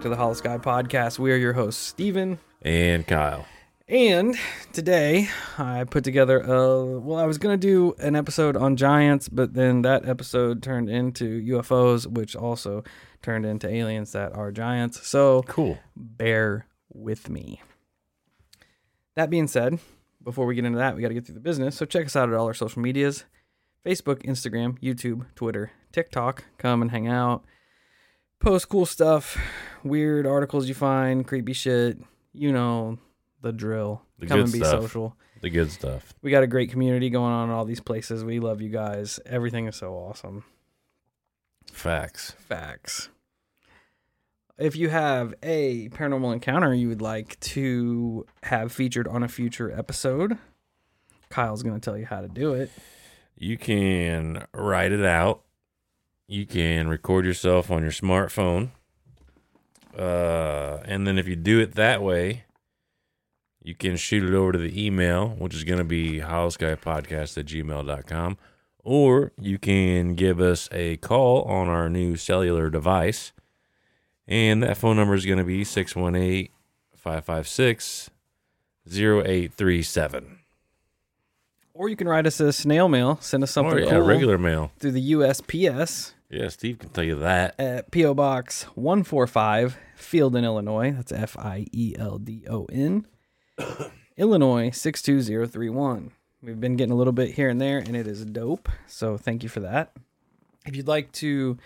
back to the Holosky Podcast. We are your hosts, Steven. And Kyle. And today I put together a. Well, I was going to do an episode on giants, but then that episode turned into UFOs, which also turned into aliens that are giants. So Cool. bear with me. That being said, before we get into that, we got to get through the business. So check us out at all our social medias Facebook, Instagram, YouTube, Twitter, TikTok. Come and hang out. Post cool stuff, weird articles you find, creepy shit. You know the drill. The Come and be stuff. social. The good stuff. We got a great community going on in all these places. We love you guys. Everything is so awesome. Facts. Facts. If you have a paranormal encounter you would like to have featured on a future episode, Kyle's going to tell you how to do it. You can write it out. You can record yourself on your smartphone. Uh, and then if you do it that way, you can shoot it over to the email, which is going to be holoskypodcast at gmail.com. Or you can give us a call on our new cellular device. And that phone number is going to be 618 556 0837. Or you can write us a snail mail, send us something Or, yeah, cool regular mail. through the USPS Yeah, Steve can tell you that. Uh, at P.O. Box 145, Fieldon, Illinois. That's F I E L D O N, Illinois 62031. We've been getting a little bit here and there, and it is dope. So thank you for that. If you'd like to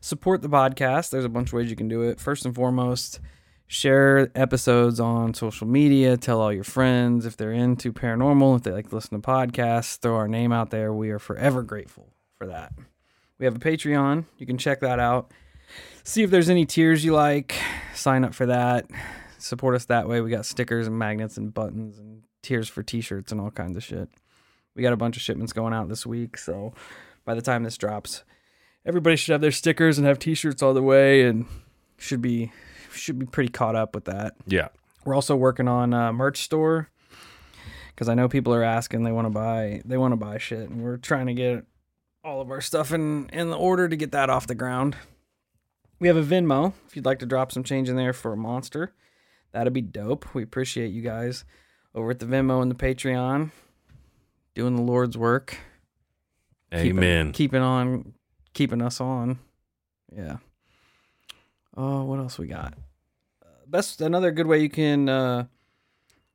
support the podcast, there's a bunch of ways you can do it. First and foremost, share episodes on social media. Tell all your friends if they're into paranormal, if they like to listen to podcasts, throw our name out there. We are forever grateful for that. We have a Patreon. You can check that out. See if there's any tiers you like. Sign up for that. Support us that way. We got stickers and magnets and buttons and tiers for t-shirts and all kinds of shit. We got a bunch of shipments going out this week, so by the time this drops, everybody should have their stickers and have t-shirts all the way and should be should be pretty caught up with that. Yeah. We're also working on a merch store because I know people are asking they want to buy they want to buy shit, and we're trying to get all of our stuff in in the order to get that off the ground. We have a Venmo if you'd like to drop some change in there for a monster. That'd be dope. We appreciate you guys over at the Venmo and the Patreon doing the Lord's work. Amen. Keeping on, keeping us on. Yeah. Oh, what else we got? Uh, best another good way you can uh,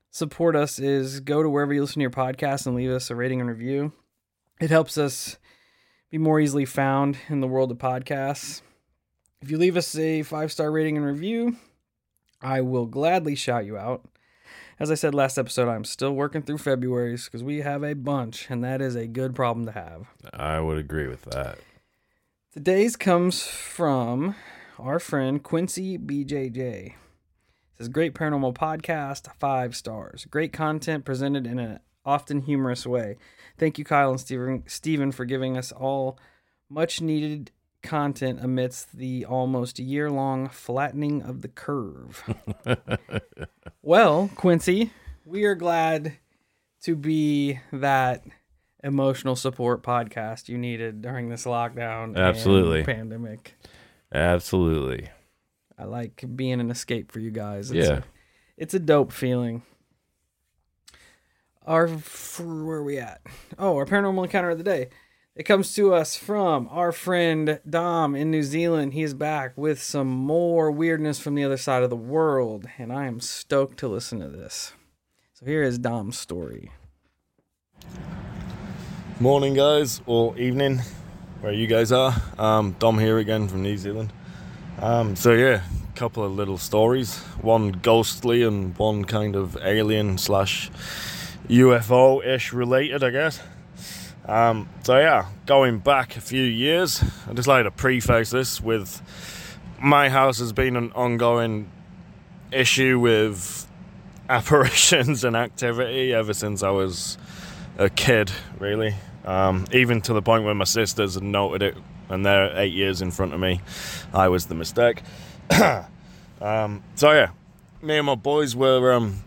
support us is go to wherever you listen to your podcast and leave us a rating and review. It helps us be more easily found in the world of podcasts. If you leave us a five star rating and review, I will gladly shout you out. As I said last episode, I'm still working through February's because we have a bunch, and that is a good problem to have. I would agree with that. Today's comes from our friend Quincy BJJ. It says great paranormal podcast, five stars. Great content presented in an often humorous way. Thank you, Kyle and Steven, Steven for giving us all much needed content amidst the almost year long flattening of the curve. well, Quincy, we are glad to be that emotional support podcast you needed during this lockdown and Absolutely. pandemic. Absolutely. I like being an escape for you guys. It's Yeah. a, it's a dope feeling. Our where are we at? Oh, our paranormal encounter of the day. It comes to us from our friend Dom in New Zealand. He is back with some more weirdness from the other side of the world, and I am stoked to listen to this. So here is Dom's story. Morning, guys, or evening, where you guys are. Um, Dom here again from New Zealand. Um, so yeah, a couple of little stories. One ghostly and one kind of alien slash UFO-ish related, I guess. Um, so yeah, going back a few years, I just like to preface this with my house has been an ongoing issue with apparitions and activity ever since I was a kid, really. Um, even to the point where my sisters had noted it, and they're eight years in front of me. I was the mistake. um, so yeah, me and my boys were um,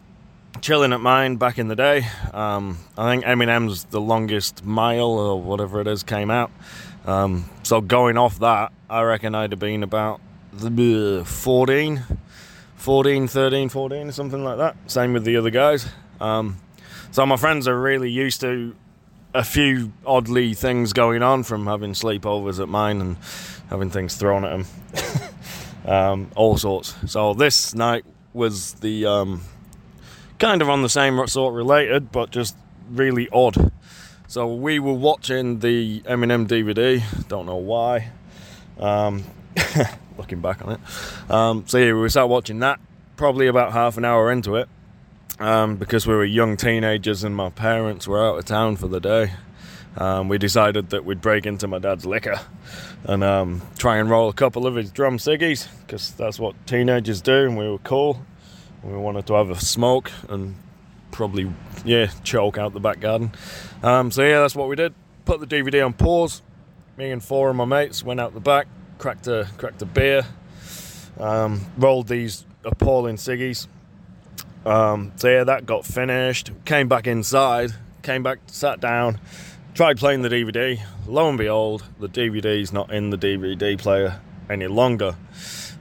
chilling at mine back in the day. Um, I think Eminem's "The Longest Mile" or whatever it is came out. Um, so going off that, I reckon I'd have been about the, uh, 14, 14, 13, 14, something like that. Same with the other guys. Um, so my friends are really used to a few oddly things going on from having sleepovers at mine and having things thrown at them, um, all sorts. So this night was the um, kind of on the same sort related, but just really odd. So we were watching the Eminem DVD. Don't know why. Um, looking back on it. Um, so yeah, we sat watching that. Probably about half an hour into it, um, because we were young teenagers and my parents were out of town for the day. Um, we decided that we'd break into my dad's liquor and um, try and roll a couple of his drum ciggies because that's what teenagers do, and we were cool. We wanted to have a smoke and probably, yeah, choke out the back garden. Um, so yeah, that's what we did. Put the DVD on pause. Me and four of my mates went out the back, cracked a cracked a beer, um, rolled these appalling ciggies. Um, so yeah, that got finished. Came back inside. Came back, sat down, tried playing the DVD. Lo and behold, the DVD's not in the DVD player any longer.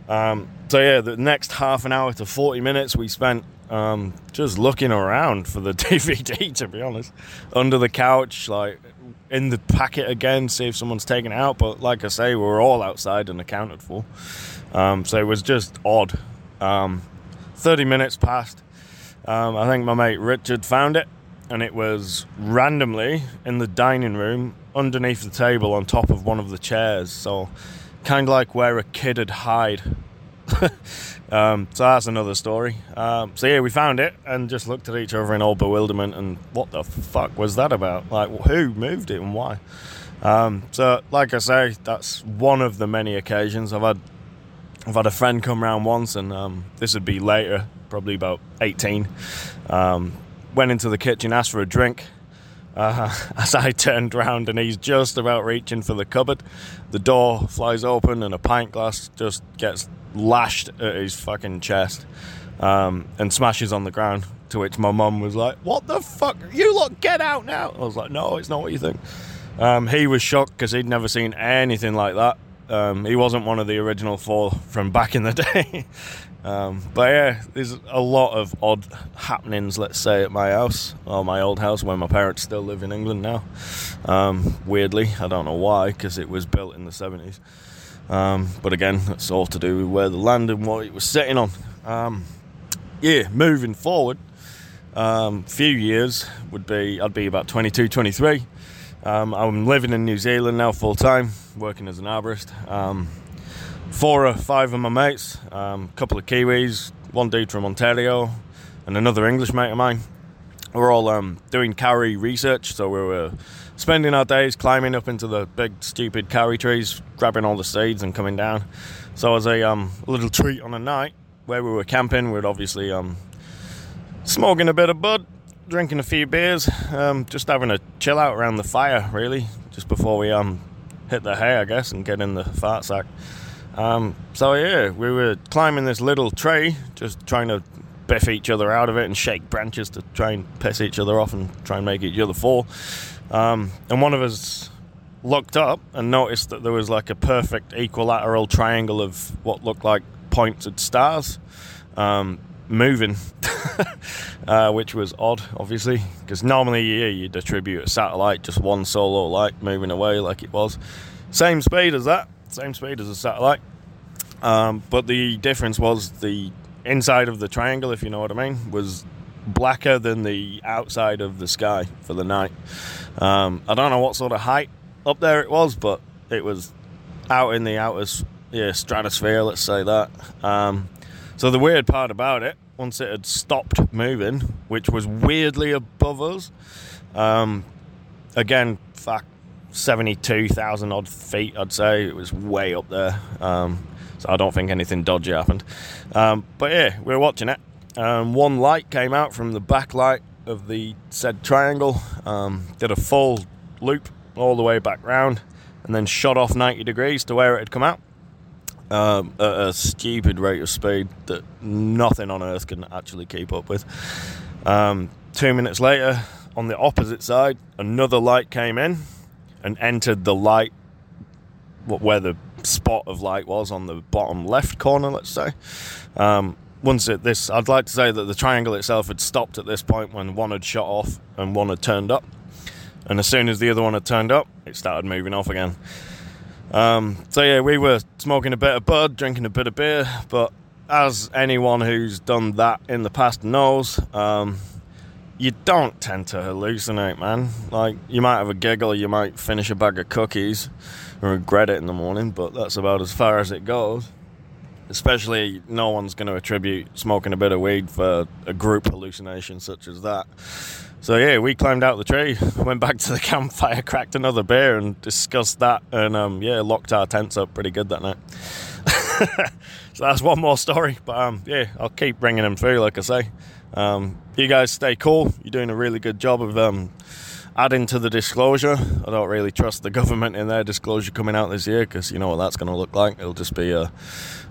Um, so yeah, the next half an hour to 40 minutes we spent um, just looking around for the DVD. To be honest, under the couch, like in the packet again, see if someone's taken it out. But like I say, we were all outside and accounted for. Um, so it was just odd. Um, 30 minutes passed. Um, I think my mate Richard found it, and it was randomly in the dining room underneath the table on top of one of the chairs. So, kind of like where a kid would hide. um, so that's another story. Um, so yeah, we found it and just looked at each other in all bewilderment and what the fuck was that about? Like, who moved it and why? Um, so, like I say, that's one of the many occasions I've had. I've had a friend come round once, and um, this would be later, probably about 18. Um, went into the kitchen, asked for a drink. Uh, as I turned round, and he's just about reaching for the cupboard, the door flies open, and a pint glass just gets lashed at his fucking chest um, and smashes on the ground. To which my mum was like, "What the fuck? You lot, get out now!" I was like, "No, it's not what you think." Um, he was shocked because he'd never seen anything like that. Um, he wasn't one of the original four from back in the day. Um, but yeah, there's a lot of odd happenings, let's say, at my house, or my old house where my parents still live in England now. Um, weirdly, I don't know why, because it was built in the 70s. Um, but again, that's all to do with where the land and what it was sitting on. Um, yeah, moving forward, um, few years would be, I'd be about 22, 23. Um, I'm living in New Zealand now full time, working as an arborist. Four or five of my mates, a um, couple of Kiwis, one dude from Ontario, and another English mate of mine. We're all um, doing kauri research, so we were spending our days climbing up into the big, stupid kauri trees, grabbing all the seeds and coming down. So, as a um, little treat on a night where we were camping, we'd obviously um, smoking a bit of bud, drinking a few beers, um, just having a chill out around the fire, really, just before we um, hit the hay, I guess, and get in the fart sack. Um, so yeah, we were climbing this little tree, just trying to biff each other out of it and shake branches to try and piss each other off and try and make each other fall. Um, and one of us looked up and noticed that there was like a perfect equilateral triangle of what looked like pointed stars um, moving, uh, which was odd, obviously, because normally yeah, you'd attribute a satellite just one solo light moving away like it was. Same speed as that, same speed as a satellite. Um, but the difference was the inside of the triangle, if you know what I mean, was blacker than the outside of the sky for the night. Um, I don't know what sort of height up there it was, but it was out in the outer yeah, stratosphere, let's say that. Um, so the weird part about it, once it had stopped moving, which was weirdly above us, um, again, fuck, 72,000 odd feet, I'd say. It was way up there. Um, so I don't think anything dodgy happened. Um, but yeah, we were watching it. Um, one light came out from the backlight of the said triangle, um, did a full loop all the way back round, and then shot off 90 degrees to where it had come out um, at a stupid rate of speed that nothing on earth can actually keep up with. Um, two minutes later, on the opposite side, another light came in and entered the light where the spot of light was on the bottom left corner, let's say. Um, once it this, I'd like to say that the triangle itself had stopped at this point when one had shot off and one had turned up, and as soon as the other one had turned up, it started moving off again. Um, so yeah, we were smoking a bit of bud, drinking a bit of beer, but as anyone who's done that in the past knows, um, you don't tend to hallucinate, man. Like you might have a giggle, you might finish a bag of cookies and regret it in the morning, but that's about as far as it goes. Especially, no one's going to attribute smoking a bit of weed for a group hallucination such as that. So yeah, we climbed out the tree, went back to the campfire, cracked another beer, and discussed that, and um, yeah, locked our tents up pretty good that night. so that's one more story, but um, yeah, I'll keep bringing them through, like I say. Um, you guys stay cool. You're doing a really good job of um, adding to the disclosure. I don't really trust the government in their disclosure coming out this year because you know what that's going to look like. It'll just be a,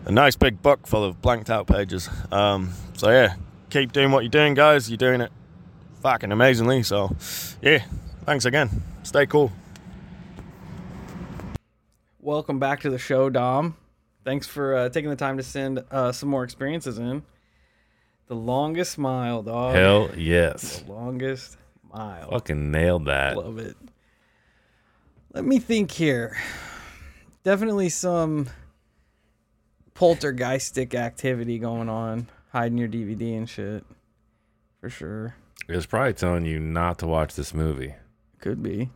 a nice big book full of blanked out pages. Um, so yeah, keep doing what you're doing, guys. You're doing it fucking amazingly. So yeah, thanks again. Stay cool. Welcome back to the show, Dom. Thanks for uh, taking the time to send uh, some more experiences in. The longest mile, dog. Hell yes. The longest mile. Fucking nailed that. Love it. Let me think here. Definitely some poltergeistic activity going on, hiding your DVD and shit. For sure. It was probably telling you not to watch this movie. Could be.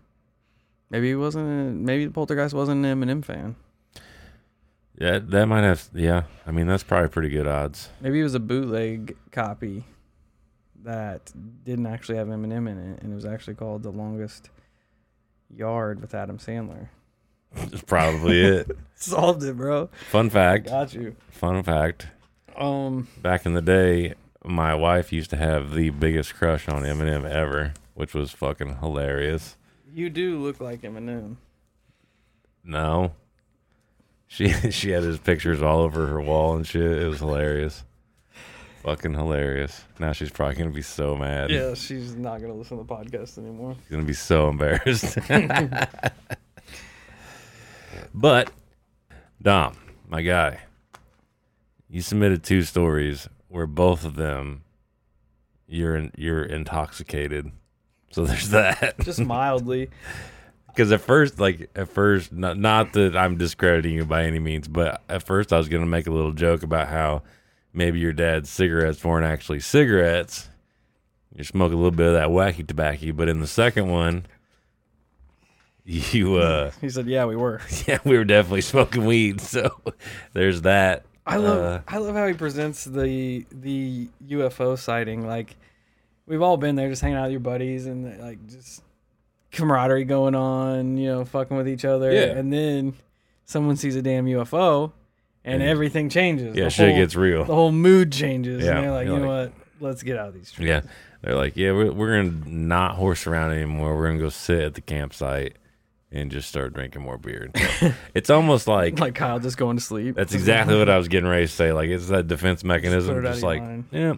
Maybe he wasn't. Maybe the poltergeist wasn't an Eminem fan. Yeah, that might have. Yeah, I mean that's probably pretty good odds. Maybe it was a bootleg copy that didn't actually have Eminem in it, and it was actually called "The Longest Yard" with Adam Sandler. That's probably it. Solved it, bro. Fun fact. Got you. Fun fact. Um, Back in the day, my wife used to have the biggest crush on Eminem ever, which was fucking hilarious. you do look like Eminem. No. She she had his pictures all over her wall and shit. It was hilarious. Fucking hilarious. Now she's probably gonna be so mad. Yeah, she's not gonna listen to the podcast anymore. She's gonna be so embarrassed. but Dom, my guy, you submitted two stories where both of them you're in, you're intoxicated. So there's that. Just mildly. Because at first, like at first, not, not that I'm discrediting you by any means, but at first I was gonna make a little joke about how maybe your dad's cigarettes weren't actually cigarettes. You smoke a little bit of that wacky tobacco, but in the second one, you uh, He said, "Yeah, we were." yeah, we were definitely smoking weed. So there's that. I love Uh, I love how he presents the the UFO sighting. Like we've all been there, just hanging out with your buddies and like just camaraderie going on. You know, fucking with each other. Yeah. And then someone sees a damn UFO, and Yeah. everything changes. yeah, the shit whole, gets real. the whole mood changes. Yeah, And they're like, you're you know like- what? Let's get out of these trees. Yeah, they're like, yeah, we're we're gonna not horse around anymore. We're gonna go sit at the campsite and just start drinking more beer. it's almost like Like Kyle just going to sleep. That's exactly what I was getting ready to say. Like it's that defense mechanism, out just like yeah,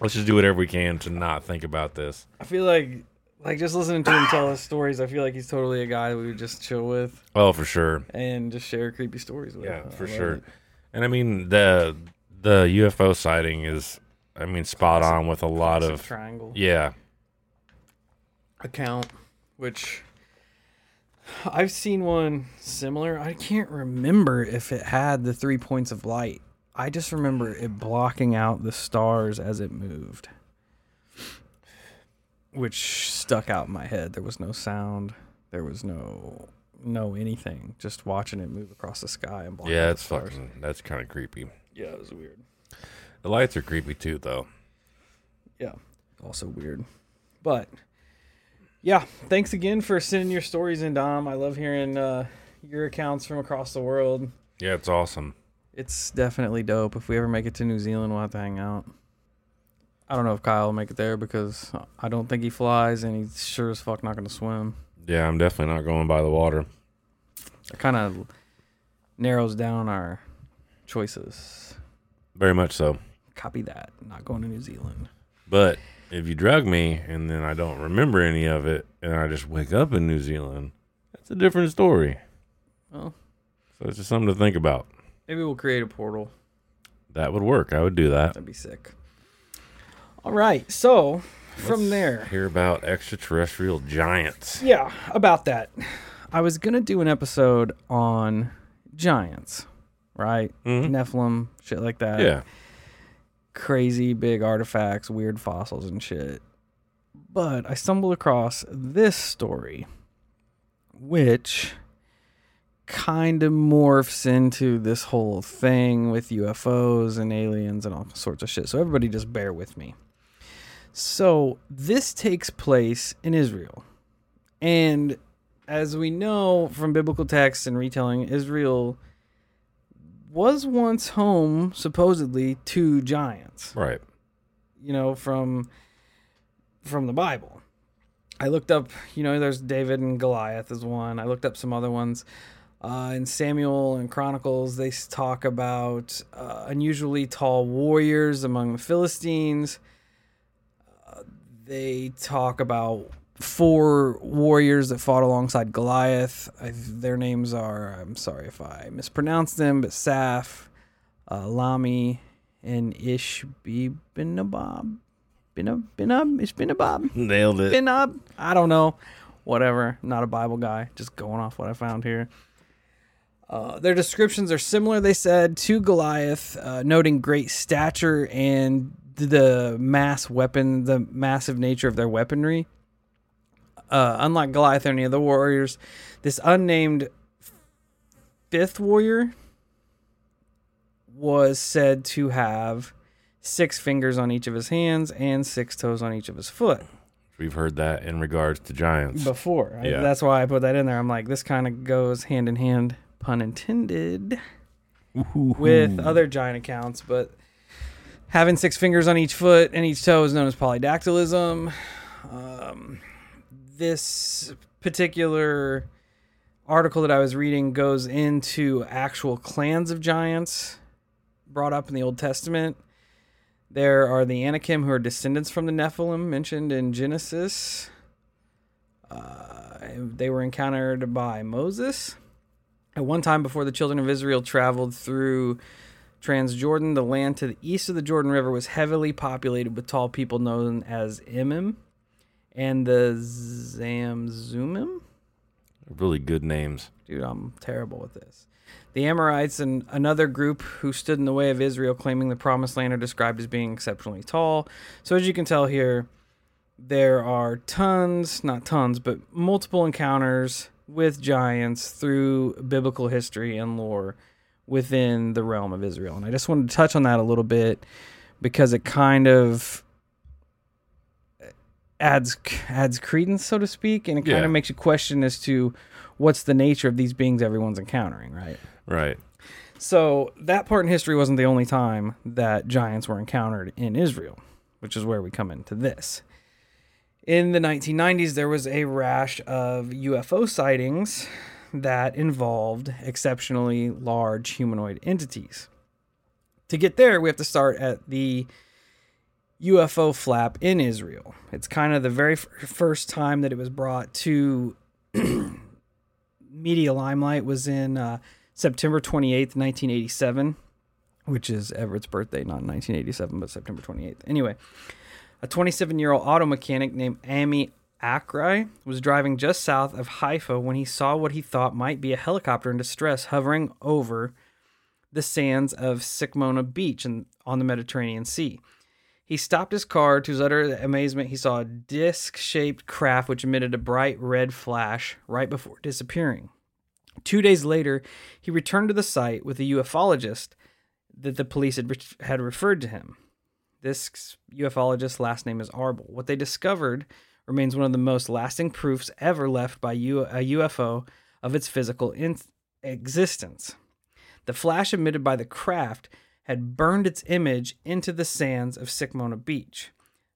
let's just do whatever we can to not think about this. I feel like like just listening to him tell his stories. I feel like he's totally a guy we would just chill with Oh, for sure. and just share creepy stories with. Yeah, for sure. it. And I mean the the UFO sighting is, I mean, spot on with a lot of triangle. yeah. account, which I've seen one similar. I can't remember if it had the three points of light. I just remember it blocking out the stars as it moved, which stuck out in my head. There was no sound. There was no no anything. Just watching it move across the sky and block Yeah, the it's stars. fucking that's kind of creepy. Yeah, it was weird. The lights are creepy too, though. Yeah, also weird. But yeah, thanks again for sending your stories in, Dom. I love hearing uh, your accounts from across the world. Yeah, it's awesome. It's definitely dope. If we ever make it to New Zealand, we'll have to hang out. I don't know if Kyle will make it there because I don't think he flies and he's sure as fuck not going to swim. Yeah, I'm definitely not going by the water. It kind of narrows down our choices. Very much so. Copy that. Not going to New Zealand. But if you drug me and then I don't remember any of it and I just wake up in New Zealand, that's a different story. Well, So it's just something to think about. Maybe we'll create a portal. That would work. I would do that. That'd be sick. All right. So from Let's there, Hear about extraterrestrial giants. yeah, about that. I was gonna do an episode on giants, right? Mhm. Nephilim, shit like that. Yeah. crazy big artifacts, weird fossils and shit. But I stumbled across this story, which kind of morphs into this whole thing with UFOs and aliens and all sorts of shit. So everybody just bear with me. So this takes place in Israel. And as we know from biblical texts and retelling, Israel was once home supposedly to giants. Right. you know from from the bible. I looked up you know there's david and goliath is one. I looked up some other ones. Uh, in samuel and chronicles they talk about uh, unusually tall warriors among the philistines they talk about four warriors that fought alongside Goliath. I, their names are, I'm sorry if I mispronounce them, but Saf, uh, Lami, and Ishbibinabab. Binab, Binab, Ishbinabab, Nailed it. Binab. I don't know. Whatever. Not a Bible guy. Just going off what I found here. Uh, their descriptions are similar, they said, to Goliath, uh, noting great stature and the mass weapon, the massive nature of their weaponry. Uh, unlike Goliath or any of the warriors, this unnamed fifth warrior was said to have six fingers on each of his hands and six toes on each of his foot We've heard that in regards to giants. before. I- Yeah. that's why I put that in there. I'm like, this kind of goes hand in hand, pun intended, with other giant accounts. But having six fingers on each foot and each toe is known as polydactylism. Um, this particular article that I was reading goes into actual clans of giants brought up in the Old Testament. There are the Anakim, who are descendants from the Nephilim, mentioned in Genesis. Uh, they were encountered by Moses. At one time before the children of Israel traveled through Transjordan, the land to the east of the Jordan River was heavily populated with tall people known as Imim and the Zamzumim. Really good names. Dude, I'm terrible with this. The Amorites and another group who stood in the way of Israel claiming the promised land are described as being exceptionally tall. So, as you can tell here, there are tons, not tons, but multiple encounters with giants through biblical history and lore within the realm of Israel. And I just wanted to touch on that a little bit because it kind of adds adds credence, so to speak, and it kind Yeah. of makes you question as to what's the nature of these beings everyone's encountering, right? Right. So that part in history wasn't the only time that giants were encountered in Israel, which is where we come into this. In the 1990s, there was a rash of UFO sightings that involved exceptionally large humanoid entities. To get there, we have to start at the UFO flap in Israel. It's kind of the very f- first time that it was brought to media limelight was in uh, September 28th, 1987, which is Everett's birthday, not 1987, but September 28th. Anyway, a 27 year old auto mechanic named Ami Akrai was driving just south of Haifa when he saw what he thought might be a helicopter in distress hovering over the sands of Sikmona Beach and on the Mediterranean Sea. He stopped his car. To his utter amazement, he saw a disc shaped craft which emitted a bright red flash right before disappearing. Two days later, he returned to the site with a ufologist that the police had, re- had referred to him. This ufologist's last name is Arbel. What they discovered remains one of the most lasting proofs ever left by U- a UFO of its physical in- existence. The flash emitted by the craft had burned its image into the sands of Sikmona Beach.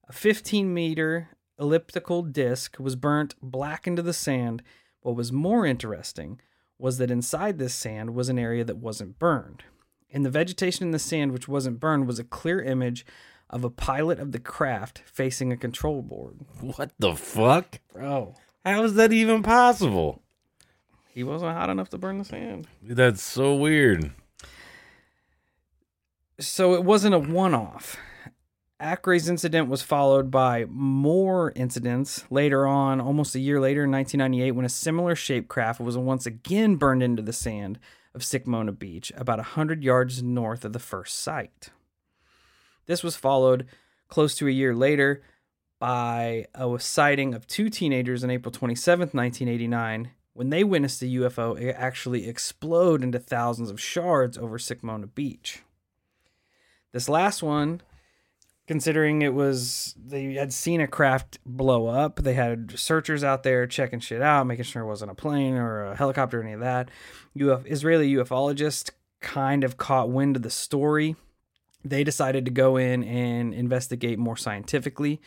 A 15 meter elliptical disc was burnt black into the sand. What was more interesting was that inside this sand was an area that wasn't burned. In the vegetation in the sand, which wasn't burned, was a clear image of a pilot of the craft facing a control board. What the fuck? Bro. How is that even possible? he wasn't hot enough to burn the sand. That's so weird. So it wasn't a one off. Ackray's incident was followed by more incidents later on, almost a year later in 1998, when a similar shaped craft was once again burned into the sand of Sikmona Beach, about 100 yards north of the first site. This was followed close to a year later by a sighting of two teenagers on April 27th, 1989, when they witnessed a UFO actually explode into thousands of shards over Sikmona Beach. This last one, considering it was they had seen a craft blow up, they had searchers out there checking shit out, making sure it wasn't a plane or a helicopter or any of that. Uf- Israeli ufologists kind of caught wind of the story. They decided to go in and investigate more scientifically.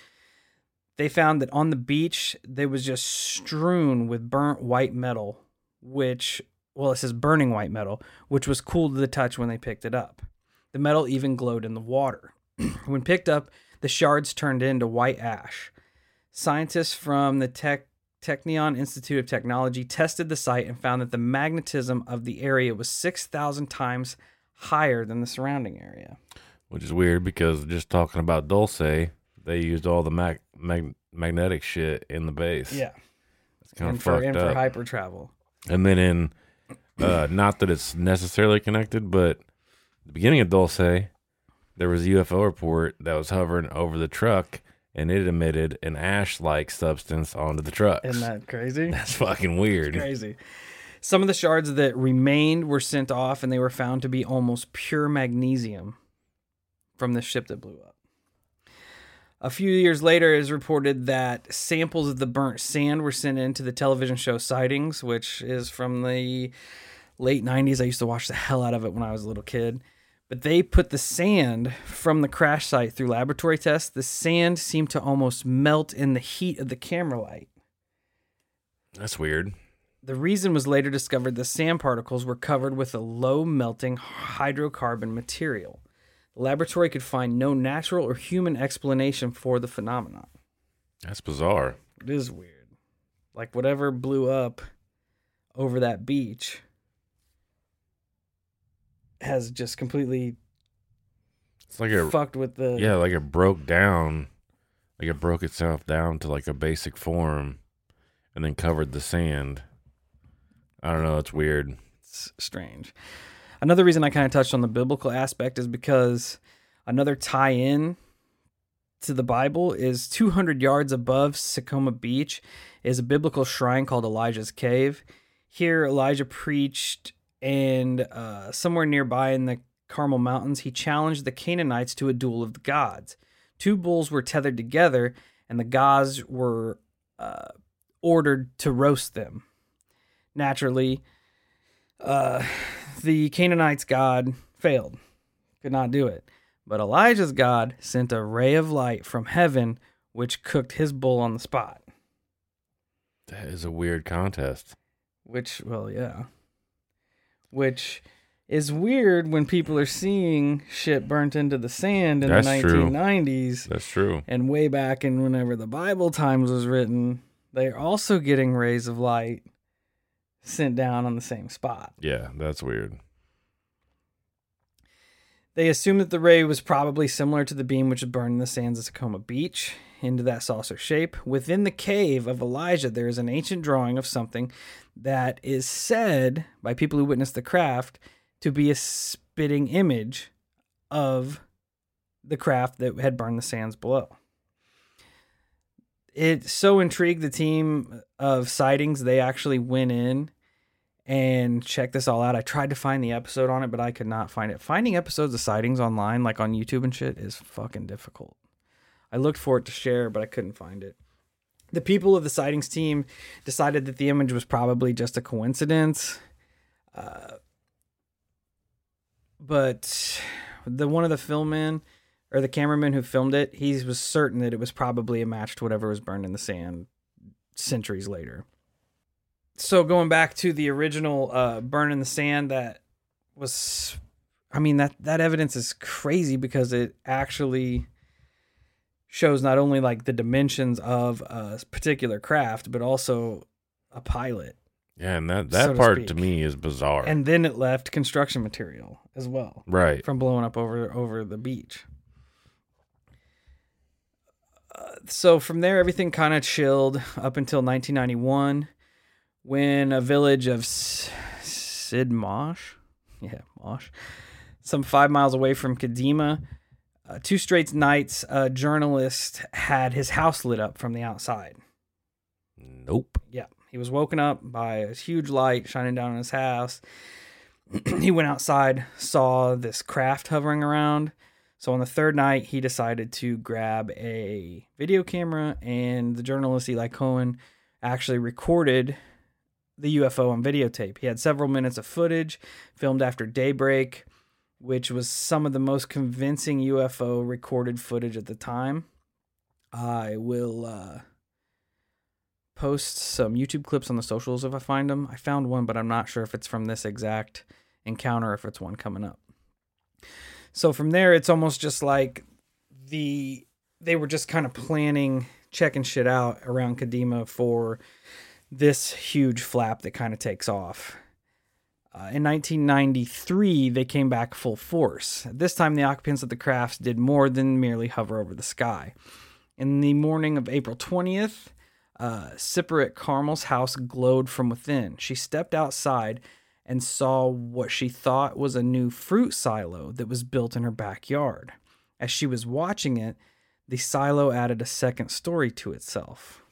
They found that on the beach there was just strewn with burnt white metal, which well, it says burning white metal, which was cool to the touch when they picked it up. The metal even glowed in the water. when picked up, the shards turned into white ash. Scientists from the Tech, Technion Institute of Technology tested the site and found that the magnetism of the area was 6,000 times higher than the surrounding area. Which is weird because just talking about Dulce, they used all the mag- mag- magnetic shit in the base. Yeah. It's kind of for, fucked and for hyper travel. and then in, uh, not that it's necessarily connected, but the beginning of Dulce, there was a UFO report that was hovering over the truck and it emitted an ash like substance onto the truck. Isn't that crazy? That's fucking weird. crazy. Some of the shards that remained were sent off and they were found to be almost pure magnesium from the ship that blew up. A few years later, it is reported that samples of the burnt sand were sent into the television show Sightings, which is from the late 90s. I used to watch the hell out of it when I was a little kid. But they put the sand from the crash site through laboratory tests. The sand seemed to almost melt in the heat of the camera light. That's weird. The reason was later discovered the sand particles were covered with a low melting hydrocarbon material. The laboratory could find no natural or human explanation for the phenomenon. That's bizarre. It is weird. Like whatever blew up over that beach has just completely It's like a fucked with the yeah, like it broke down, like it broke itself down to like a basic form, and then covered the sand. I don't know. It's weird. It's strange. Another reason I kind of touched on the biblical aspect is because another tie in to the Bible is 200 yards above Sakoma Beach is a biblical shrine called Elijah's Cave. Here, Elijah preached, and uh, somewhere nearby in the Carmel Mountains, he challenged the Canaanites to a duel of the gods. Two bulls were tethered together, and the gods were uh, ordered to roast them. Naturally, uh, the Canaanites' God failed, could not do it. But Elijah's God sent a ray of light from heaven, which cooked his bull on the spot. That is a weird contest. Which, well, yeah. Which is weird when people are seeing shit burnt into the sand in That's the true. 1990s That's true. and way back in whenever the Bible times was written. They're also getting rays of light sent down on the same spot. Yeah, that's weird. They assume that the ray was probably similar to the beam which had burned in the sands of Tacoma Beach into that saucer shape. Within the cave of Elijah, there is an ancient drawing of something that is said by people who witnessed the craft to be a spitting image of the craft that had burned the sands below. It so intrigued the team of sightings, they actually went in and check this all out. I tried to find the episode on it, but I could not find it. Finding episodes of sightings online, like on YouTube and shit, is fucking difficult. I looked for it to share, but I couldn't find it. The people of the sightings team decided that the image was probably just a coincidence. Uh, but the one of the filmmen or the cameraman who filmed it, he was certain that it was probably a match to whatever was burned in the sand centuries later so going back to the original uh, burn in the sand that was i mean that that evidence is crazy because it actually shows not only like the dimensions of a particular craft but also a pilot Yeah, and that that So part to speak. me is bizarre. And then it left construction material as well right. from blowing up over over the beach. Uh, so from there, everything kind of chilled up until 1991, when a village of S- Sidmosh, yeah, Mosh, some five miles away from Kadima, uh, two straight nights, a journalist had his house lit up from the outside. Nope. Yeah, he was woken up by a huge light shining down on his house. he went outside, saw this craft hovering around. So on the third night, he decided to grab a video camera, and the journalist Eli Cohen actually recorded the UFO on videotape. He had several minutes of footage filmed after daybreak, which was some of the most convincing UFO recorded footage at the time. I will uh, post some YouTube clips on the socials if I find them. I found one, but I'm not sure if it's from this exact encounter, if it's one coming up. So from there, it's almost just like the they were just kind of planning, checking shit out around Kadima for this huge flap that kind of takes off. Uh, in 1993, they came back full force. This time, the occupants of the crafts did more than merely hover over the sky. In the morning of April 20th, uh, Tziporet Carmel's house glowed from within. She stepped outside and saw what she thought was a new fruit silo that was built in her backyard. As she was watching it, the silo added a second story to itself.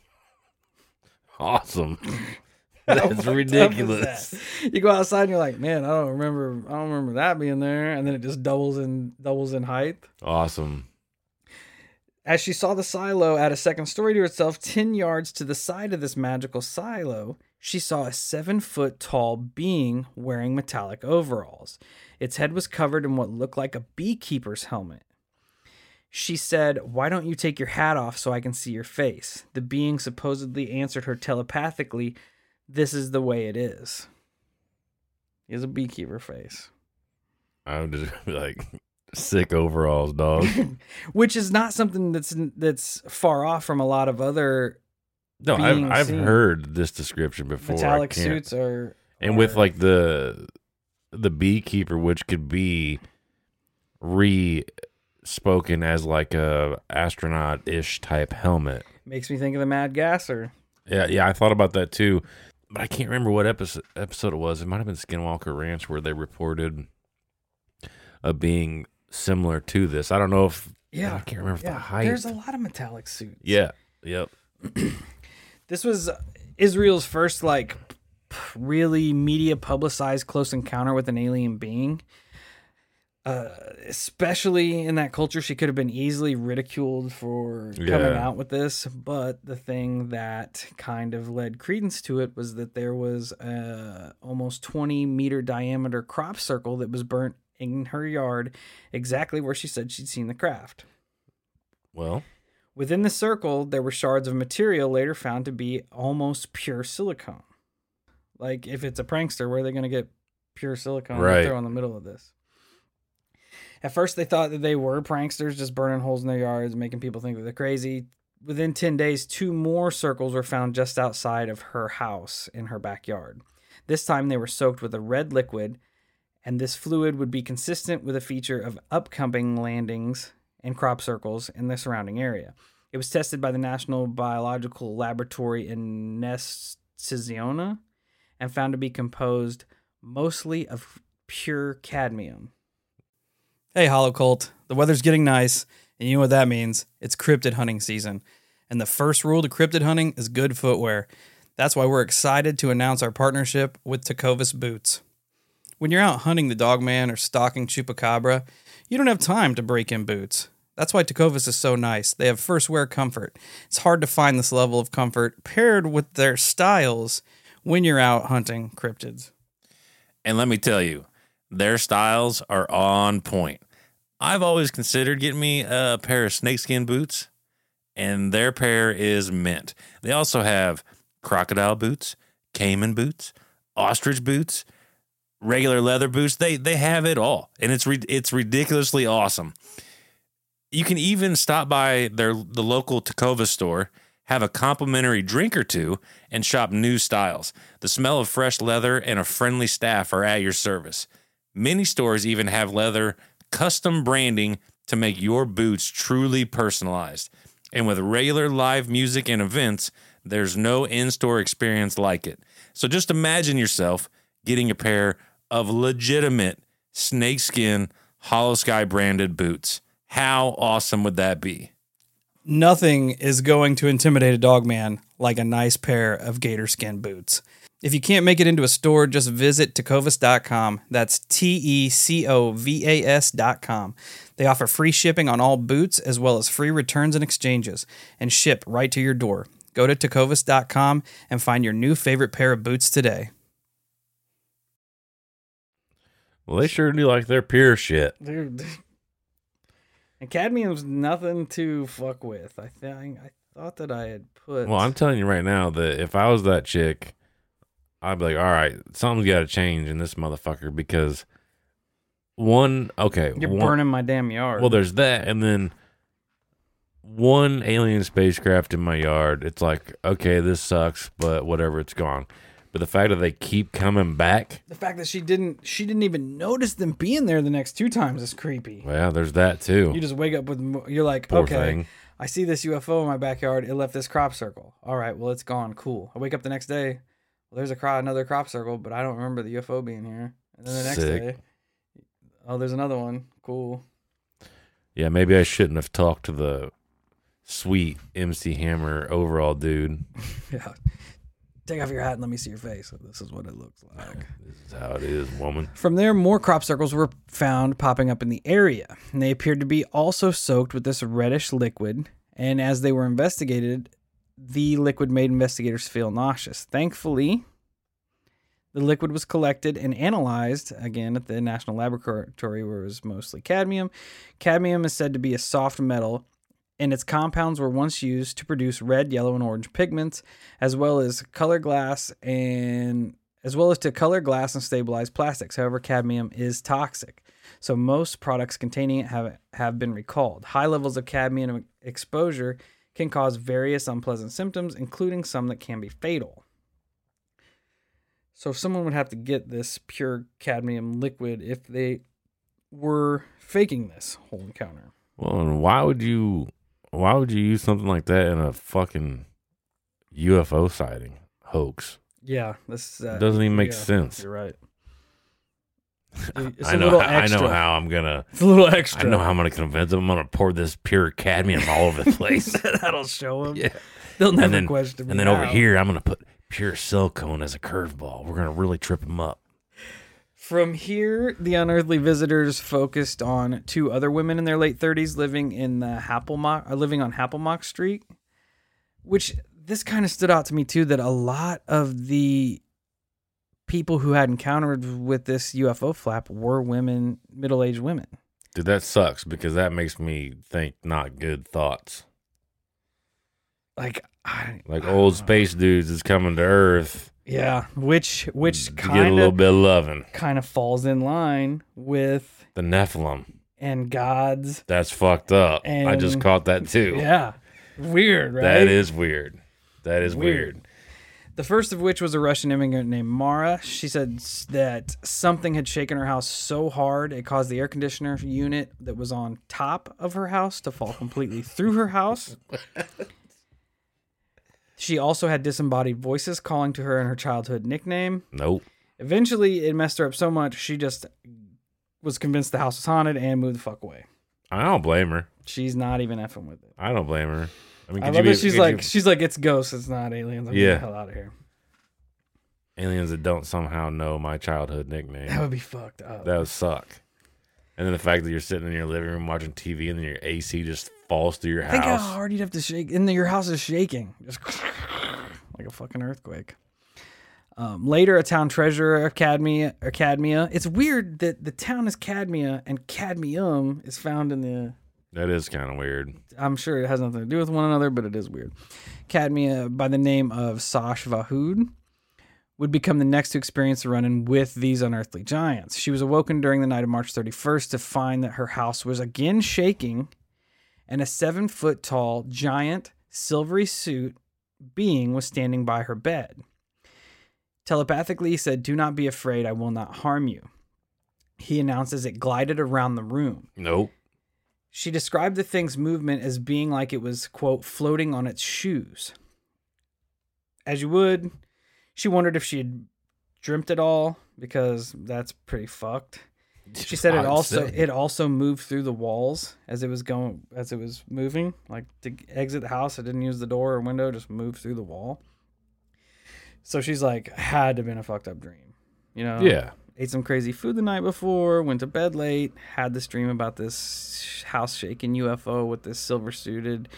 Awesome. That's fucked up is ridiculous. that? You go outside and you're like, man, I don't remember, I don't remember that being there, and then it just doubles in doubles in height. Awesome. As she saw the silo add a second story to herself, 10 yards to the side of this magical silo, she saw a seven foot tall being wearing metallic overalls. Its head was covered in what looked like a beekeeper's helmet. She said, Why don't you take your hat off so I can see your face? The being supposedly answered her telepathically, This is the way it is. He has a beekeeper face. I would just like sick overalls, dog. Which is not something that's that's far off from a lot of other No, I've I've seen. heard this description before. Metallic suits are and with like the the beekeeper, which could be re spoken as like a astronaut ish type helmet. makes me think of the Mad Gasser. Yeah, yeah, I thought about that too, but I can't remember what episode episode it was. It might have been Skinwalker Ranch where they reported a being similar to this. I don't know if Yeah, I can't remember if the yeah. height. There's a lot of metallic suits. yeah, yep. This was Israel's first like really media publicized close encounter with an alien being. Uh, especially in that culture, she could have been easily ridiculed for coming Yeah. out with this. But the thing that kind of led credence to it was that there was a almost 20 meter diameter crop circle that was burnt in her yard, exactly where she said she'd seen the craft. Well, Within the circle, there were shards of material later found to be almost pure silicone. Like, if it's a prankster, where are they going to get pure silicone Right. throw in the middle of this? At first, they thought that they were pranksters just burning holes in their yards, making people think that they're crazy. Within 10 days, two more circles were found just outside of her house in her backyard. This time, they were soaked with a red liquid, and this fluid would be consistent with a feature of upcoming landings and crop circles in the surrounding area. It was tested by the National Biological Laboratory in Ness Ziona and found to be composed mostly of pure cadmium. Hey, Hollow Cult. The weather's getting nice, and you know what that means. It's cryptid hunting season. And the first rule to cryptid hunting is good footwear. That's why we're excited to announce our partnership with Tecovas Boots. When you're out hunting the dogman or stalking chupacabra, you don't have time to break in boots. That's why Tecovas is so nice. They have first wear comfort. It's hard to find this level of comfort paired with their styles when you're out hunting cryptids. And let me tell you, their styles are on point. I've always considered getting me a pair of snakeskin boots, and their pair is mint. They also have crocodile boots, caiman boots, ostrich boots, regular leather boots. They they have it all, and it's it's ridiculously awesome. You can even stop by their the local Tacova store have a complimentary drink or two, and shop new styles. The smell of fresh leather and a friendly staff are at your service. Many stores even have leather custom branding to make your boots truly personalized. And with regular live music and events, there's no in store experience like it. So just imagine yourself getting a pair of legitimate snakeskin Holosky branded boots. How awesome would that be? Nothing is going to intimidate a dog man like a nice pair of gator skin boots. If you can't make it into a store, just visit tecovas.com. That's T E C O V A S.com. They offer free shipping on all boots as well as free returns and exchanges and ship right to your door. Go to tecovas.com and find your new favorite pair of boots today. Well, they sure do like their pure shit. Dude. And cadmium's nothing to fuck with. I think I thought that I had put Well, I'm telling you right now that if I was that chick, I'd be like, all right, something's got to change in this motherfucker because one, okay, you're one- burning my damn yard. Well, there's that, and then one alien spacecraft in my yard. It's like, okay, this sucks, but whatever, it's gone. But the fact that they keep coming back, the fact that she didn't she didn't even notice them being there the next two times is creepy. well, there's that too. You just wake up with you're like, Poor okay, thing. I see this UFO in my backyard. It left this crop circle. All right, well it's gone. Cool. I wake up the next day. Well, there's a cro- another crop circle, but I don't remember the UFO being here. And then the next Sick. day, oh, there's another one. Cool. Yeah, maybe I shouldn't have talked to the sweet MC Hammer overall dude. Yeah. Take off your hat and let me see your face. This is what it looks like. This is how it is, woman. From there, more crop circles were found popping up in the area, and they appeared to be also soaked with this reddish liquid. And as they were investigated, the liquid made investigators feel nauseous. Thankfully, the liquid was collected and analyzed again at the National Laboratory, where it was mostly cadmium. Cadmium is said to be a soft metal, and its compounds were once used to produce red, yellow, and orange pigments, as well as color glass and as well as to color glass and stabilize plastics. However, cadmium is toxic, so most products containing it have have been recalled. High levels of cadmium exposure can cause various unpleasant symptoms, including some that can be fatal. So, if someone would have to get this pure cadmium liquid if they were faking this whole encounter. Well, and why would you? Why would you use something like that in a fucking UFO sighting hoax? Yeah, this uh, doesn't even make yeah, sense. You're right. It's I a know. little How, I know how I'm gonna. It's a little extra. I extra. know how I'm gonna convince them. I'm gonna pour this pure cadmium all over the place. That'll show them. yeah. They'll never and then, question me. and then over here, I'm gonna put pure silicone as a curveball. We're gonna really trip them up. From here, the unearthly visitors focused on two other women in their late 30s living in the HaPalmach, uh, living on HaPalmach Street, which this kind of stood out to me too. That a lot of the people who had encountered with this UFO flap were women, middle-aged women. Dude, that sucks because that makes me think not good thoughts. Like, I, Like I old space dudes is coming to Earth yeah, which which to get a kind little of bit of loving. kind of falls in line with The Nephilim. and God's. That's fucked up. I just caught that too. Yeah, weird, right? That is weird. That is Weird. weird. The first of which was a Russian immigrant named Mara. She said that something had shaken her house so hard it caused the air conditioner unit that was on top of her house to fall completely through her house. She also had disembodied voices calling to her in her childhood nickname. Nope. Eventually, it messed her up so much she just was convinced the house was haunted and moved the fuck away. I don't blame her. She's not even effing with it. I don't blame her. I mean, I love you that be- she's like you- she's like it's ghosts, it's not aliens. I'm Yeah. getting the hell out of here. aliens that don't somehow know my childhood nickname. That would be fucked up. That would suck. And then the fact that you're sitting in your living room watching TV and then your AC just falls through your house. Think how hard you'd have to shake, and then your house is shaking, just like a fucking earthquake. Um, later, a town treasurer, Cadmia, or Cadmia. It's weird that the town is Cadmia and cadmium is found in the. That is kind of weird. I'm sure it has nothing to do with one another, but it is weird. Cadmia, by the name of Sash Vahud, would become the next to experience a run-in with these unearthly giants. She was awoken during the night of March 31st to find that her house was again shaking, and a seven-foot-tall giant silvery suit being was standing by her bed. Telepathically he said, Do not be afraid, I will not harm you. He announced as it glided around the room. Nope. She described the thing's movement as being like it was, quote, floating on its shoes. As you would, she wondered if she had dreamt it all because that's pretty fucked. She said it also it also moved through the walls as it was going as it was moving. Like to exit the house, it didn't use the door or window, just moved through the wall. So she's like, had to have been a fucked up dream. You know? Yeah. Ate some crazy food the night before, went to bed late, had this dream about this house shaking UFO with this silver suited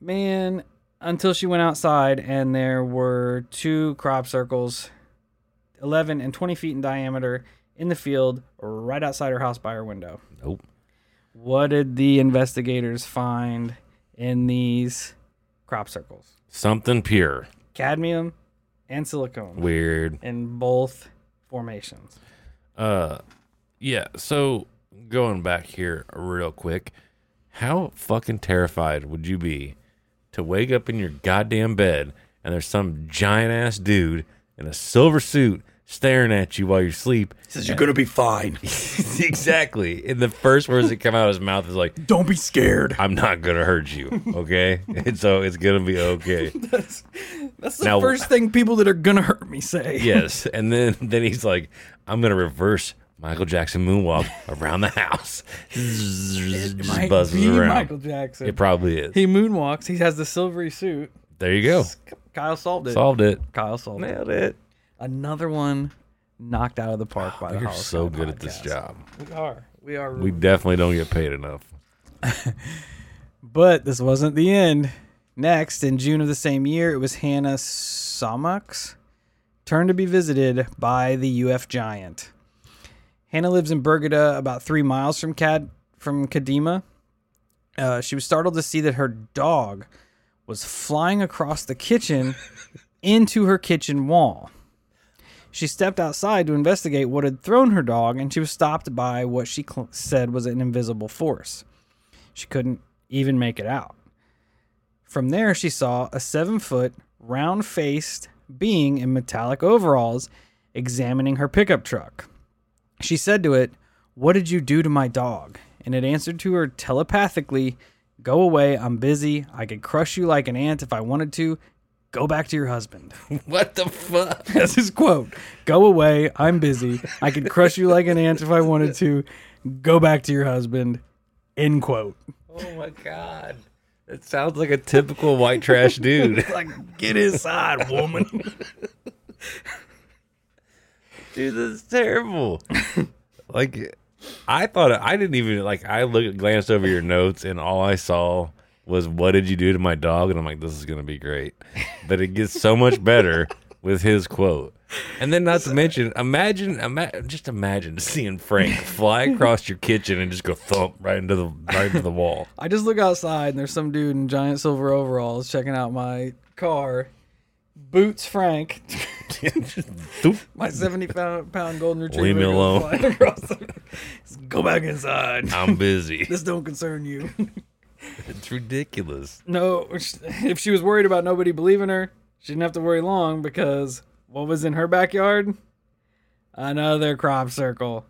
man until she went outside and there were two crop circles 11 and 20 feet in diameter in the field right outside her house by her window. Nope. What did the investigators find in these crop circles? Something pure. Cadmium and silicone Weird. in both formations. Uh, yeah. So going back here real quick, how fucking terrified would you be to wake up in your goddamn bed and there's some giant ass dude in a silver suit staring at you while you sleep? Says you're gonna be fine. exactly. And the first words that come out of his mouth is like, Don't be scared. "I'm not gonna hurt you." Okay, and so it's gonna be okay. That's, that's the Now- first thing people that are gonna hurt me say. Yes, and then then he's like, "I'm gonna reverse." Michael Jackson moonwalk around the house, It just might buzzes be around. Michael Jackson. It probably is. he moonwalks. He has the silvery suit. There you go. Kyle solved it. Solved it. Kyle solved it. Nailed it. Another one knocked out of the park by the You're Hollow so Sky good at this podcast. job. We are. We are. We definitely don't get paid enough. But this wasn't the end. Next, in June of the same year, it was Hannah Somux turn to be visited by the UF giant. Hannah lives in Burgata, about three miles from Cad from Kadima. Uh, she was startled to see that her dog was flying across the kitchen into her kitchen wall. She stepped outside to investigate what had thrown her dog, and she was stopped by what she cl- said was an invisible force. She couldn't even make it out. From there, she saw a seven foot, round faced being in metallic overalls examining her pickup truck. She said to it, What did you do to my dog? And it answered to her telepathically, Go away, I'm busy. I could crush you like an ant if I wanted to. Go back to your husband. What the fuck? That's his quote. Go away, I'm busy. I could crush you like an ant if I wanted to. Go back to your husband. End quote. Oh my god. It sounds like a typical white trash dude. Like, get inside, woman. Dude, that's terrible. like, I thought I didn't even like. I looked, glanced over your notes, and all I saw was "What did you do to my dog?" And I'm like, "This is gonna be great." But it gets so much better with his quote. And then, not to mention, imagine, ima- just imagine seeing Frank fly across your kitchen and just go thump right into the right into the wall. I just look outside and there's some dude in giant silver overalls checking out my car. Boots Frank, my 70 pound, pound golden retriever. Leave me alone. across the- Go back inside. I'm busy. This don't concern you. It's ridiculous. No, if she was worried about nobody believing her, she didn't have to worry long because what was in her backyard? Another crop circle,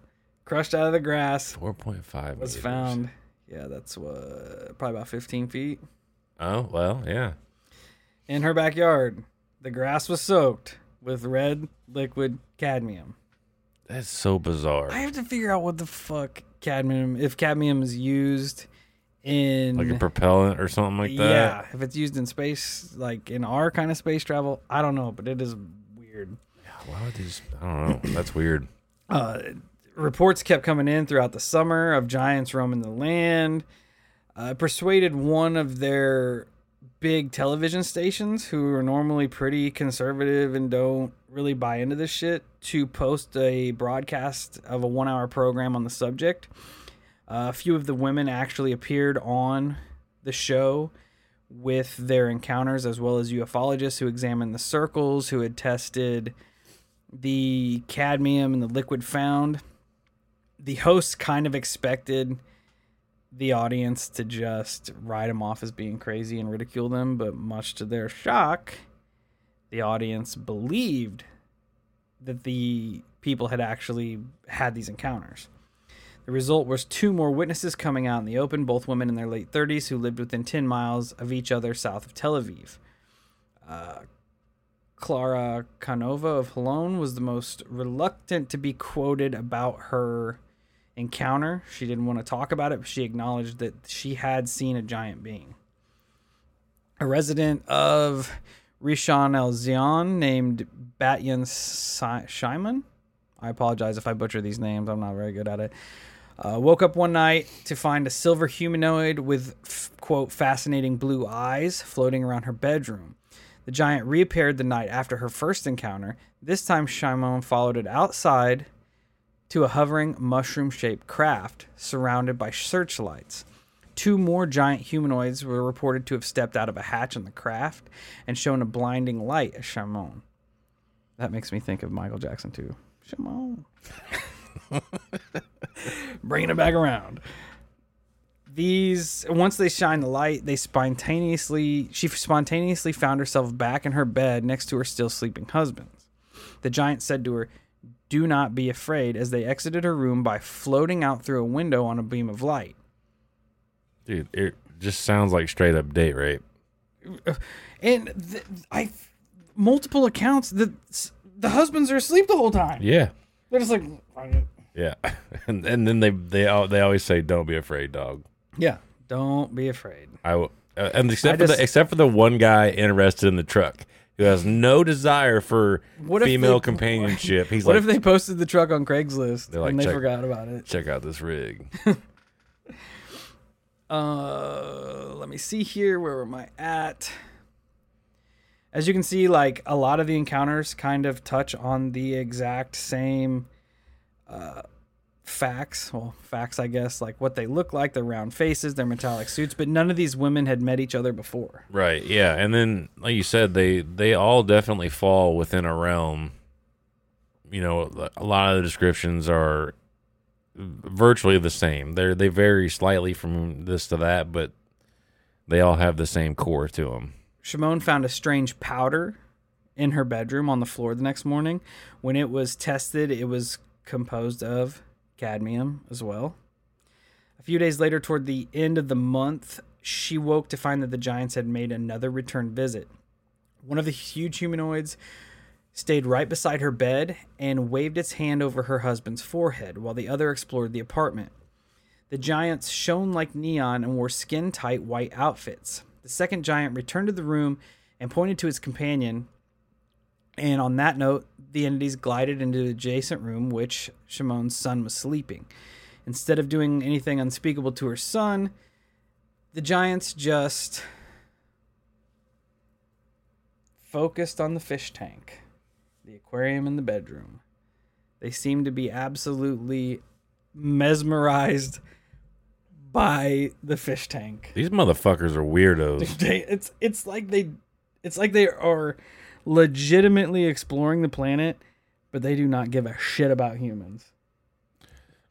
crushed out of the grass, Four point five was found. Yeah, that's what probably about 15 feet Oh well, yeah. in her backyard. The grass was soaked with red liquid cadmium. That's so bizarre. I have to figure out what the fuck cadmium, if cadmium is used in like a propellant or something like that. Yeah, if it's used in space, like in our kind of space travel, I don't know, but it is weird. Yeah, Why would these? I don't know. That's weird. Uh, reports kept coming in throughout the summer of giants roaming the land. Uh, persuaded one of their big television stations, who are normally pretty conservative and don't really buy into this shit, to post a broadcast of a one hour program on the subject. A few of the women actually appeared on the show with their encounters, as well as ufologists who examined the circles, who had tested the cadmium and the liquid found. The hosts kind of expected the audience to just write them off as being crazy and ridicule them, but much to their shock, the audience believed that the people had actually had these encounters. The result was two more witnesses coming out in the open, both women in their late 30s who lived within 10 miles of each other south of Tel Aviv. Uh, Clara Canova of Holon was the most reluctant to be quoted about her encounter. She didn't want to talk about it, but she acknowledged that she had seen a giant being. A resident of Rishon LeZion named Batyan Shimon. I apologize if I butcher these names. I'm not very good at it. Uh, woke up one night to find a silver humanoid with, f- quote, fascinating blue eyes floating around her bedroom. The giant reappeared the night after her first encounter. This time, Shimon followed it outside to a hovering mushroom shaped craft surrounded by searchlights. Two more giant humanoids were reported to have stepped out of a hatch on the craft and shown a blinding light at Shimon. That makes me think of Michael Jackson, too. Shimon. Bringing it back around. These once they shine the light, they spontaneously she spontaneously found herself back in her bed next to her still sleeping husband. The giant said to her, "Do not be afraid," as they exited her room by floating out through a window on a beam of light. Dude, it just sounds like straight up date rape. And th- I multiple accounts that the husbands are asleep the whole time. Yeah. They're just like, Yeah. And and then they they al- they always say don't be afraid, dog. yeah, don't be afraid. I will uh, and except I for just- the except for the one guy interested in the truck who has no desire for female they- companionship. He's What like if they posted the truck on Craigslist like, and they check- forgot about it? check out this rig. Uh, let me see here. Where am I at? As you can see, like a lot of the encounters kind of touch on the exact same uh, facts. Well, facts, I guess, like what they look like, their round faces, their metallic suits. But none of these women had met each other before. Right. Yeah. And then, like you said, they they all definitely fall within a realm. You know, a lot of the descriptions are virtually the same. They they vary slightly from this to that, but they all have the same core to them. Shimon found a strange powder in her bedroom on the floor the next morning. When it was tested, it was composed of cadmium as well. A few days later, toward the end of the month, she woke to find that the giants had made another return visit. One of the huge humanoids stayed right beside her bed and waved its hand over her husband's forehead while the other explored the apartment. The giants shone like neon and wore skin tight white outfits. The second giant returned to the room and pointed to his companion. And on that note, the entities glided into the adjacent room, which Shimon's son was sleeping. Instead of doing anything unspeakable to her son, the giants just focused on the fish tank, the aquarium in the bedroom. They seemed to be absolutely mesmerized by the fish tank. These motherfuckers are weirdos. They, it's it's like they it's like they are legitimately exploring the planet, but they do not give a shit about humans.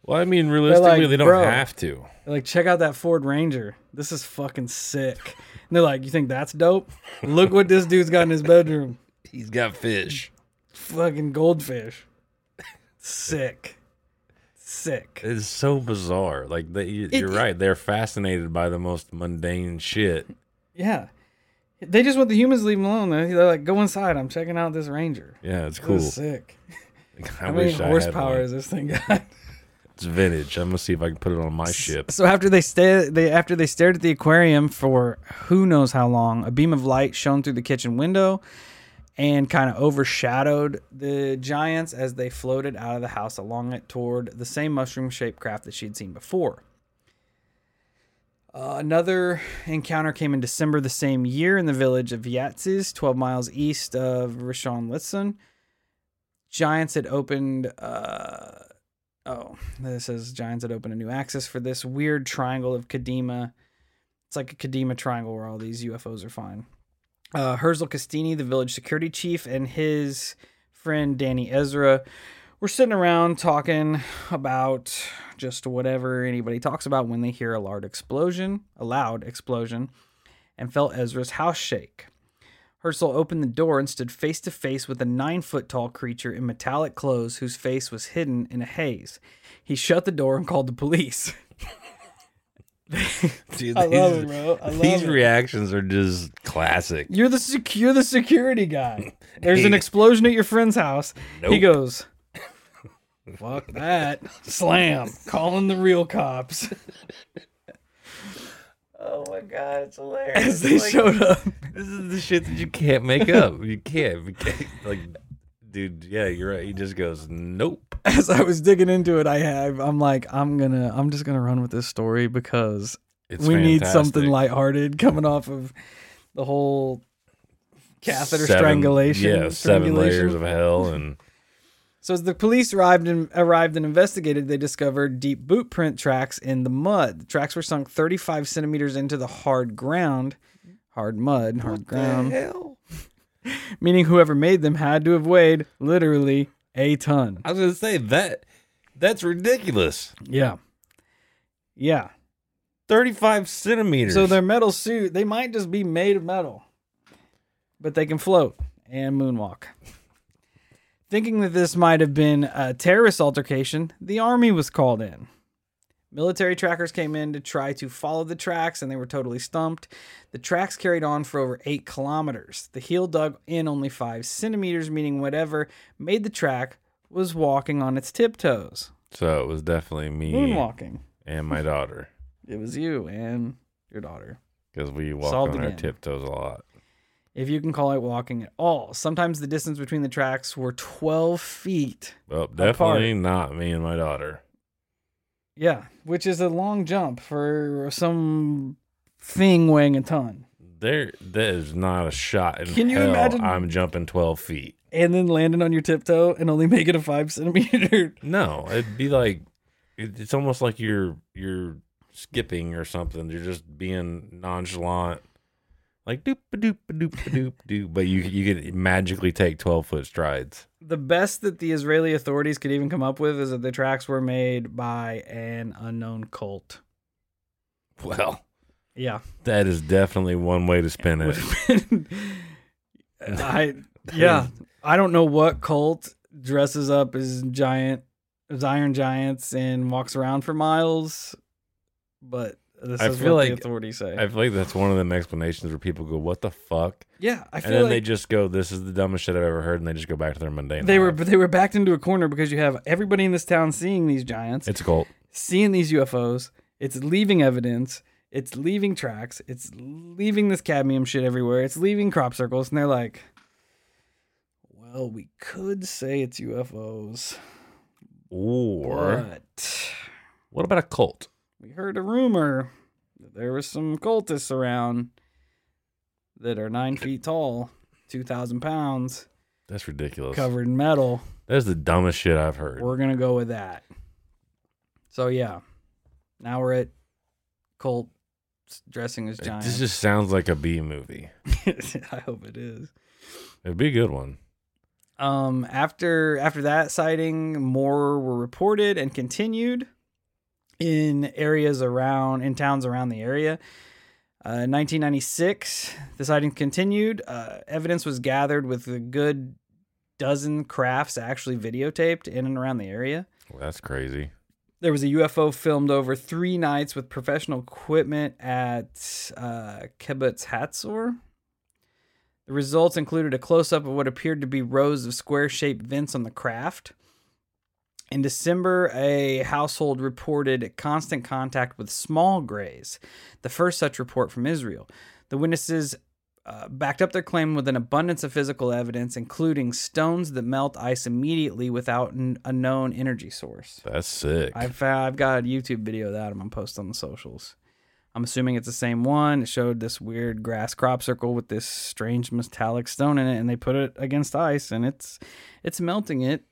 Well, I mean, realistically, like, they don't "Bro." have to. Like, check out that Ford Ranger. This is fucking sick. And they're like, you think that's dope? Look what this dude's got in his bedroom. He's got fish. Fucking goldfish. Sick. Sick. It's so bizarre. Like they, you- It- you're right. They're fascinated by the most mundane shit. Yeah. They just want the humans to leave them alone. They're like, go inside. I'm checking out this Ranger. Yeah, it's This cool. is sick. I How many wish I had horsepower one. is this thing got? It's vintage. I'm gonna see if I can put it on my ship. So after they stay, they after they stared at the aquarium for who knows how long, a beam of light shone through the kitchen window and kind of overshadowed the giants as they floated out of the house along it toward the same mushroom-shaped craft that she'd seen before. Uh, another encounter came in December the same year in the village of Yatzitz, 12 miles east of Rishon LeZion. Giants had opened. Uh, oh, this says Giants had opened a new axis for this weird triangle of Kadima. It's like a Kadima triangle where all these UFOs are fine. Uh, Herzl Castini, the village security chief, and his friend Danny Ezra we're sitting around talking about just whatever anybody talks about when they hear a loud explosion, a loud explosion, and felt Ezra's house shake. Herzl opened the door and stood face to face with a nine foot tall creature in metallic clothes whose face was hidden in a haze. He shut the door and called the police. Dude, I love these- it, bro. I love These it. reactions are just classic. You're the sec- you're the security guy. There's an explosion at your friend's house. He goes, "Fuck that!" Slam, calling the real cops. Oh my god, it's hilarious. As they showed up, This is the shit that you can't make up. You can't. You can't like, dude. Yeah, you're right. He just goes, nope. as I was digging into it, I have I'm like, I'm gonna, I'm just gonna run with this story because It's we need fantastic. something lighthearted coming off of the whole catheter Seven- strangulation. Yeah, seven layers of hell, and So as the police arrived and arrived and investigated, they discovered deep boot print tracks in the mud. The tracks were sunk 35 centimeters into the hard ground, hard mud, hard ground, hell? meaning whoever made them had to have weighed literally a ton. I was gonna say that. That's ridiculous. Yeah, yeah. Thirty-five centimeters. So their metal suit, they might just be made of metal, but they can float and moonwalk. Thinking that this might have been a terrorist altercation, the army was called in. Military trackers came in to try to follow the tracks and they were totally stumped. The tracks carried on for over eight kilometers. The heel dug in only five centimeters, meaning whatever made the track was walking on its tiptoes. So it was definitely me Moonwalking. and my daughter It was you and your daughter. because we walk Solved on our tiptoes a lot. If you can call it walking at all. Sometimes the distance between the tracks were 12 feet. Well, definitely not me and my daughter. Yeah, which is a long jump for some thing weighing a ton. There, that is not a shot in Can you imagine- I'm jumping twelve feet. And then landing on your tiptoe and only make it a five centimeter. No, it'd be like it's almost like you're you're skipping or something. You're just being nonchalant, like doop doop doop doop doop. But you you could magically take twelve foot strides. The best that the Israeli authorities could even come up with is that the tracks were made by an unknown cult. Well, Yeah. that is definitely one way to spin it. I yeah. I don't know what cult dresses up as giant as iron giants and walks around for miles, but this I is feel what the like- authorities say. I feel like that's one of them explanations where people go, "What the fuck," yeah, I and then like they just go, "This is the dumbest shit I've ever heard," and they just go back to their mundane. they were they were backed into a corner because you have everybody in this town seeing these giants, It's a cult. seeing these UFOs. It's leaving evidence. It's leaving tracks. It's leaving this cadmium shit everywhere. It's leaving crop circles, and they're like, "Well, we could say it's UFOs, Or but what about a cult? We heard a rumor that there was some cultists around that are nine feet tall, two thousand pounds, That's ridiculous. covered in metal. That's the dumbest shit I've heard. We're gonna go with that. So yeah, now we're at cult dressing as giants. This just sounds like a B movie. I hope it is. It'd be a good one. Um, after after that sighting, more were reported and continued in areas around in towns around the area. Uh, 1996, the sighting continued. Uh, evidence was gathered with a good dozen crafts actually videotaped in and around the area. Well, that's crazy. There was a UFO filmed over three nights with professional equipment at uh, Kibbutz Hatzor. The results included a close up of what appeared to be rows of square shaped vents on the craft. In December, a household reported constant contact with small grays, the first such report from Israel. The witnesses uh, backed up their claim with an abundance of physical evidence, including stones that melt ice immediately without n- a known energy source. That's sick. I've found, I've got a YouTube video of that I'm gonna post on the socials. I'm assuming it's the same one. It showed this weird grass crop circle with this strange metallic stone in it, and they put it against ice, and it's it's melting it,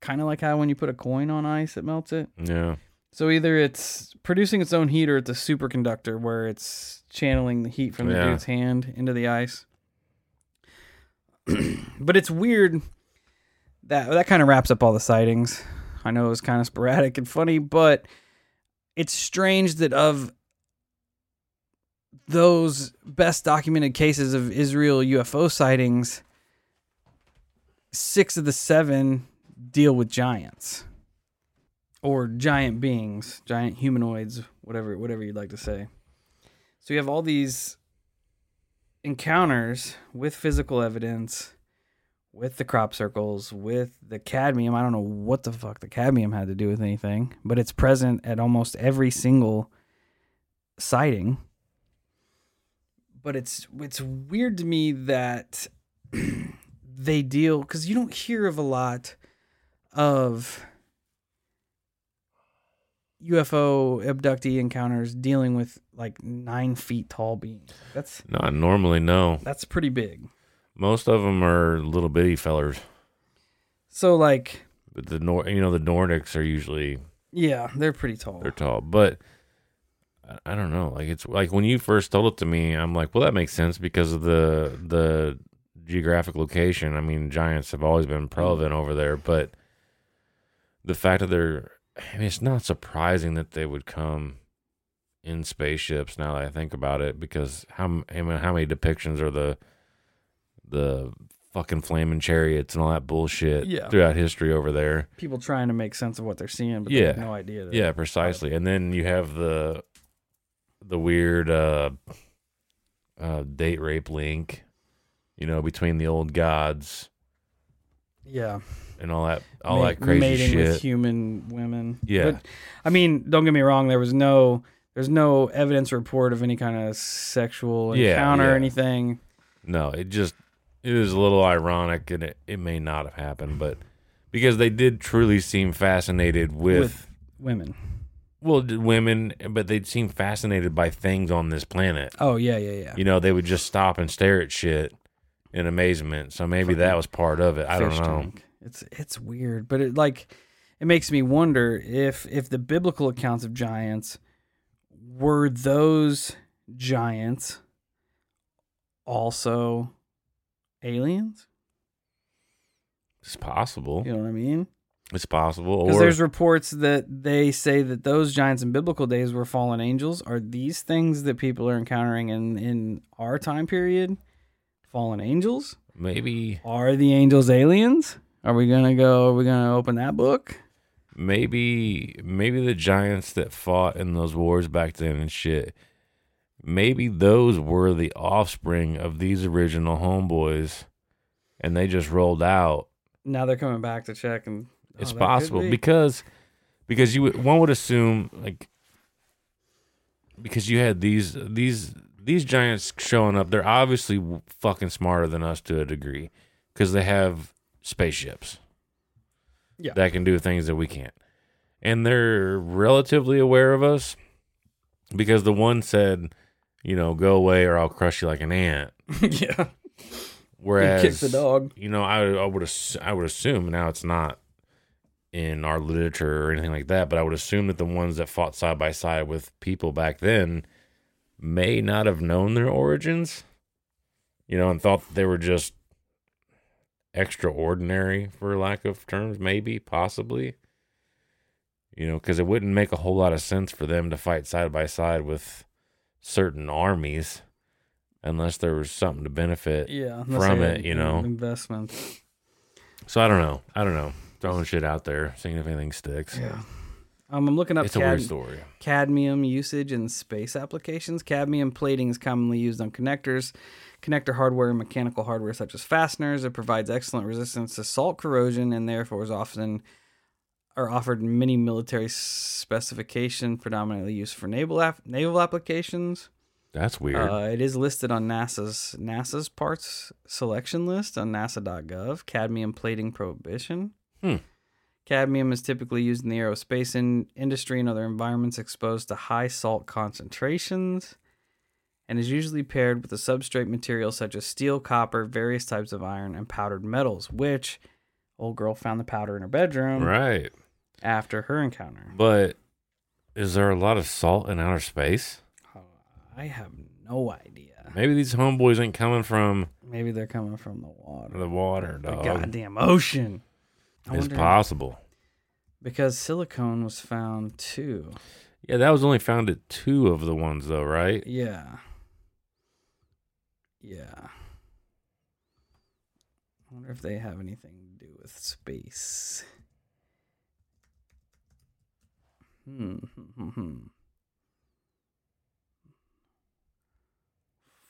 kind of like how when you put a coin on ice, it melts it. yeah. So either it's producing its own heat, or it's a superconductor where it's channeling the heat from the Yeah. dude's hand into the ice. but it's weird that that kind of wraps up all the sightings. I know it was kind of sporadic and funny, but it's strange that of those best documented cases of Israel UFO sightings, six of the seven deal with giants or giant beings, giant humanoids, whatever whatever you'd like to say. So you have all these encounters with physical evidence, with the crop circles, with the cadmium. I don't know what the fuck the cadmium had to do with anything, but it's present at almost every single sighting. But it's it's weird to me that they deal because you don't hear of a lot of UFO abductee encounters dealing with like nine feet tall beings. That's Not normally, no. that's pretty big. Most of them are little bitty fellers. So like, But the Nor, you know, the Nordics are usually yeah, they're pretty tall. they're tall. But I- I don't know. Like it's like when you first told it to me, I'm like, well, that makes sense because of the the geographic location. I mean, giants have always been prevalent over there, but the fact that they're, I mean, it's not surprising that they would come in spaceships. Now that I think about it, because how I mean, how many depictions are the the fucking flaming chariots and all that bullshit Yeah. throughout history over there? People trying to make sense of what they're seeing, but they have Yeah. no idea. That Yeah, precisely. And then you have the the weird uh uh date rape link, you know, between the old gods yeah, and all that all Ma- that crazy mating shit. with human women. Yeah. but, I mean, don't get me wrong. There was no, there's no evidence report of any kind of sexual Yeah, encounter or anything. no, it just it was a little ironic and it, it may not have happened, but because they did truly seem fascinated with, With women. well d- women, but they'd seem fascinated by things on this planet. Oh yeah, yeah, yeah. You know, they would just stop and stare at shit in amazement. So maybe that was part of it. I don't know. tank. It's it's weird, but it like it makes me wonder if if the biblical accounts of giants were those giants also aliens. It's possible. You know what I mean? It's possible. Because there's reports that they say that those giants in biblical days were fallen angels. Are these things that people are encountering in in our time period fallen angels? maybe Are the angels aliens? Are we gonna go? Are we gonna open that book? maybe maybe the giants that fought in those wars back then and shit. Maybe those were the offspring of these original homeboys, and they just rolled out. Now they're coming back to check, and oh, It's possible be. because because you would- one would assume like because you had these these these giants showing up. They're obviously fucking smarter than us to a degree because they have spaceships. Yeah. that can do things that we can't, and they're relatively aware of us because the one said, you know, go away or I'll crush you like an ant. yeah, Whereas kick the dog. you know, I I would ass- I would assume now it's not in our literature or anything like that, but I would assume that the ones that fought side by side with people back then may not have known their origins, you know, and thought that they were just extraordinary, for lack of terms, maybe, possibly. You know, because it wouldn't make a whole lot of sense for them to fight side by side with certain armies unless there was something to benefit Yeah, From it, you know. investment. So I don't know. I don't know. Throwing shit out there, seeing if anything sticks. Yeah. Um, I'm looking up It's a weird story. cadmium usage in space applications. Cadmium plating is commonly used on connectors, connector hardware, and mechanical hardware such as fasteners. It provides excellent resistance to salt corrosion and therefore is often are offered in many military specification, predominantly used for naval ap- naval applications. That's weird. Uh, it is listed on NASA's NASA's parts selection list on NASA.gov. Cadmium plating prohibition. Hmm. Cadmium is typically used in the aerospace in- industry and other environments exposed to high salt concentrations, and is usually paired with a substrate material such as steel, copper, various types of iron, and powdered metals. Which old girl found the powder in her bedroom right. after her encounter. But is there a lot of salt in outer space? I have no idea. Maybe these homeboys ain't coming from Maybe they're coming from the water. the water, The dog. goddamn ocean. I It's possible. because silicone was found too. Yeah, that was only found at two of the ones though, right? Yeah. Yeah. I wonder if they have anything to do with space. Hmm. hmm, hmm, hmm.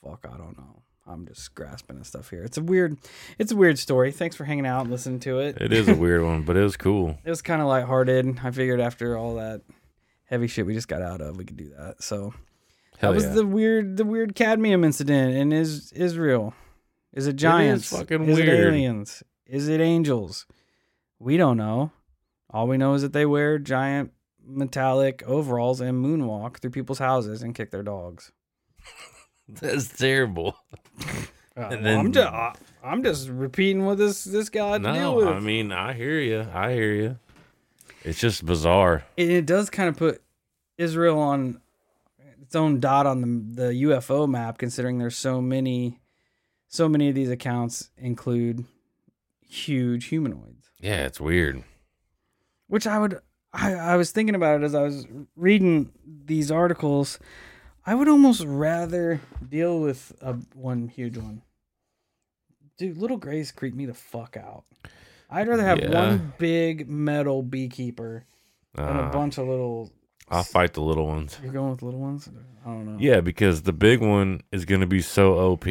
Fuck, I don't know. I'm just grasping at stuff here. It's a weird, it's a weird story. Thanks for hanging out and listening to it. It is a weird one, but it was cool. It was kind of lighthearted. I figured after all that heavy shit we just got out of, we could do that. So Hell that was yeah. the weird, the weird cadmium incident in is Israel. Is it giants? fucking is it aliens? Is it angels? We don't know. All we know is that they wear giant metallic overalls and moonwalk through people's houses and kick their dogs. That's terrible. Uh, And well, I'm then- just, I'm just repeating what this this guy had to deal No, with. I mean I hear you. I hear you. It's just bizarre. it, it does kind of put Israel on its own dot on the the UFO map, considering there's so many, so many of these accounts include huge humanoids. Yeah, it's weird. Which I would, I, I was thinking about it as I was reading these articles. I would almost rather deal with a one huge one. Dude, little grays creep me the fuck out. I'd rather have Yeah. one big metal beekeeper than a Uh, bunch of little. I'll fight the little ones. You're going with little ones? I don't know. Yeah, because the big one is gonna be so OP,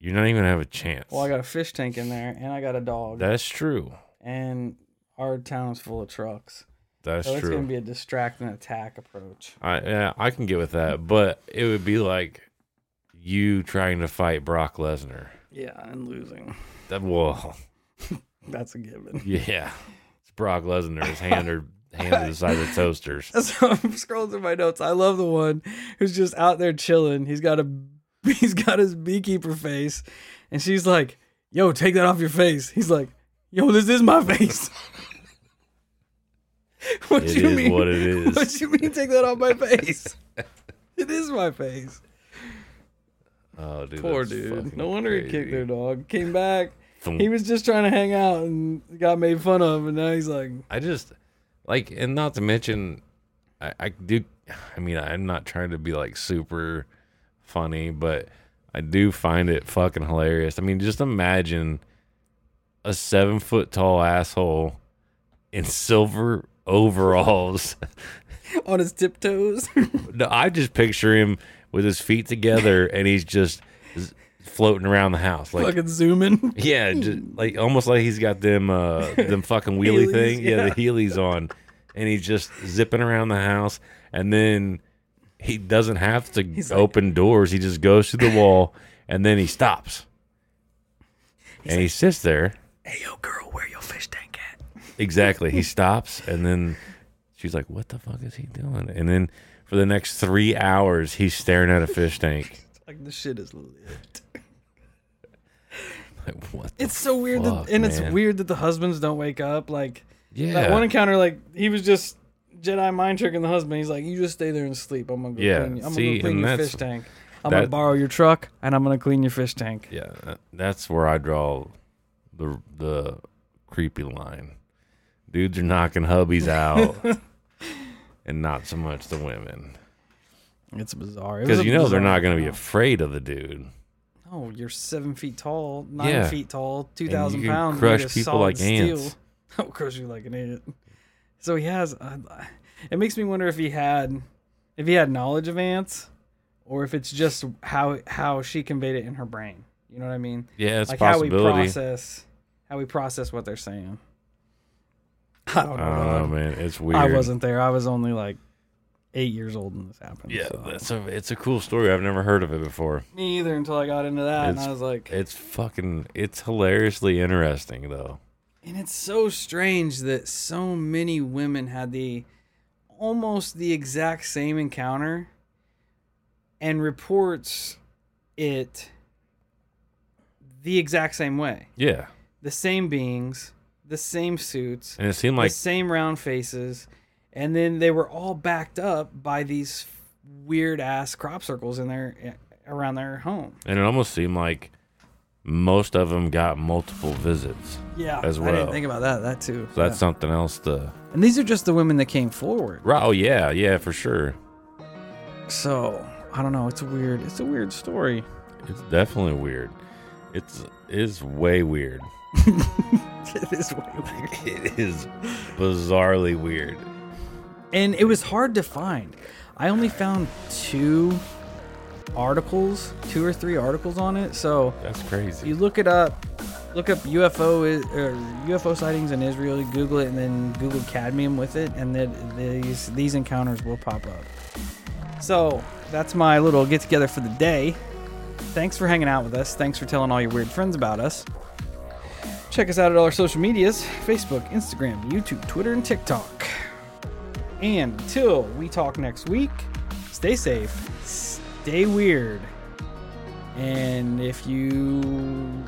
you're not even gonna have a chance. Well, I got a fish tank in there, and I got a dog, That's true. and our town is full of trucks, That's so it's gonna be a distract and attack approach. I yeah, I can get with that, but it would be like you trying to fight Brock Lesnar. Yeah, and losing. That well, That's a given. yeah, it's Brock Lesnar. His hand hand the size of toasters. So I'm scrolling through my notes. I love the one who's just out there chilling. He's got a he's got his beekeeper face, and she's like, "Yo, take that off your face." He's like, "Yo, this is my face." what It you mean? what it is. What do you mean? Take that off my face? it is my face. Oh, dude, Poor dude. No wonder he kicked their dog. Came back. Thump. He was just trying to hang out and got made fun of, and now he's like, I just like, and not to mention, I, I do. I mean, I'm not trying to be like super funny, but I do find it fucking hilarious. I mean, just imagine a seven foot tall asshole in silver overalls. on his tiptoes. no, I just picture him with his feet together and he's just floating around the house like fucking zooming. yeah, just, like almost like he's got them uh them fucking wheelie Heelys, thing. Yeah. yeah. the heelys on, and he's just zipping around the house, and then he doesn't have to like- open doors. He just goes through the wall, and then he stops, and he sits there. Hey, yo, girl, where your fish? Exactly, he stops, and then she's like, "What the fuck is he doing?" And then for the next three hours, he's staring at a fish tank. Like the shit is lit. Like, what? the It's so weird, fuck, that, and it's weird that the husbands don't wake up. Like Yeah, that one encounter, like he was just Jedi mind tricking the husband. He's like, "You just stay there and sleep. I'm gonna go Yeah, clean. I'm see, gonna clean your fish tank. I'm gonna borrow your truck, and I'm gonna clean your fish tank." Yeah, that's where I draw the the creepy line. Dudes are knocking hubbies out, and not so much the women, It's bizarre. Because a you know they're not going to be afraid of the dude. Oh, you're seven feet tall, nine Yeah. feet tall, two thousand pounds. crush people like ants. Steel. I'll crush you like an ant. So he has. Uh, it makes me wonder if he had, if he had knowledge of ants, or if it's just how how she conveyed it in her brain. You know what I mean? Yeah, it's like how we process, how we process what they're saying. I don't know. I don't know, dog. man. It's weird. I wasn't there. I was only like eight years old when this happened. Yeah, so. that's a it's a cool story. I've never heard of it before. me either until I got into that, and I was like, It's fucking it's hilariously interesting though. And it's so strange that so many women had the almost the exact same encounter and reports it the exact same way. Yeah, The same beings, the same suits, and it seemed like the same round faces, and then they were all backed up by these weird ass crop circles in their eh, around their home. and it almost seemed like most of them got multiple visits. Yeah, as well. I didn't think about that. That too. So that's Yeah. something else to. and these are just the women that came forward. Right, Oh yeah, yeah, for sure. So I don't know. It's a weird. It's a weird story. It's definitely weird. It's is way weird. it is way weird. It is bizarrely weird. and it was hard to find. I only found two articles, two or three articles on it. So That's crazy. you look it up, look up UFO i- or UFO sightings in Israel. You Google it and then Google Kadima with it, and then these these encounters will pop up. So that's my little get together for the day. Thanks for hanging out with us. Thanks for telling all your weird friends about us. Check us out at all our social medias Facebook, Instagram, YouTube, Twitter, and TikTok. And until we talk next week, stay safe, stay weird. And if you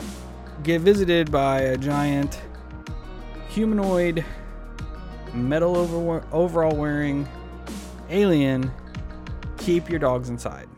get visited by a giant humanoid metal over- overall wearing alien, keep your dogs inside.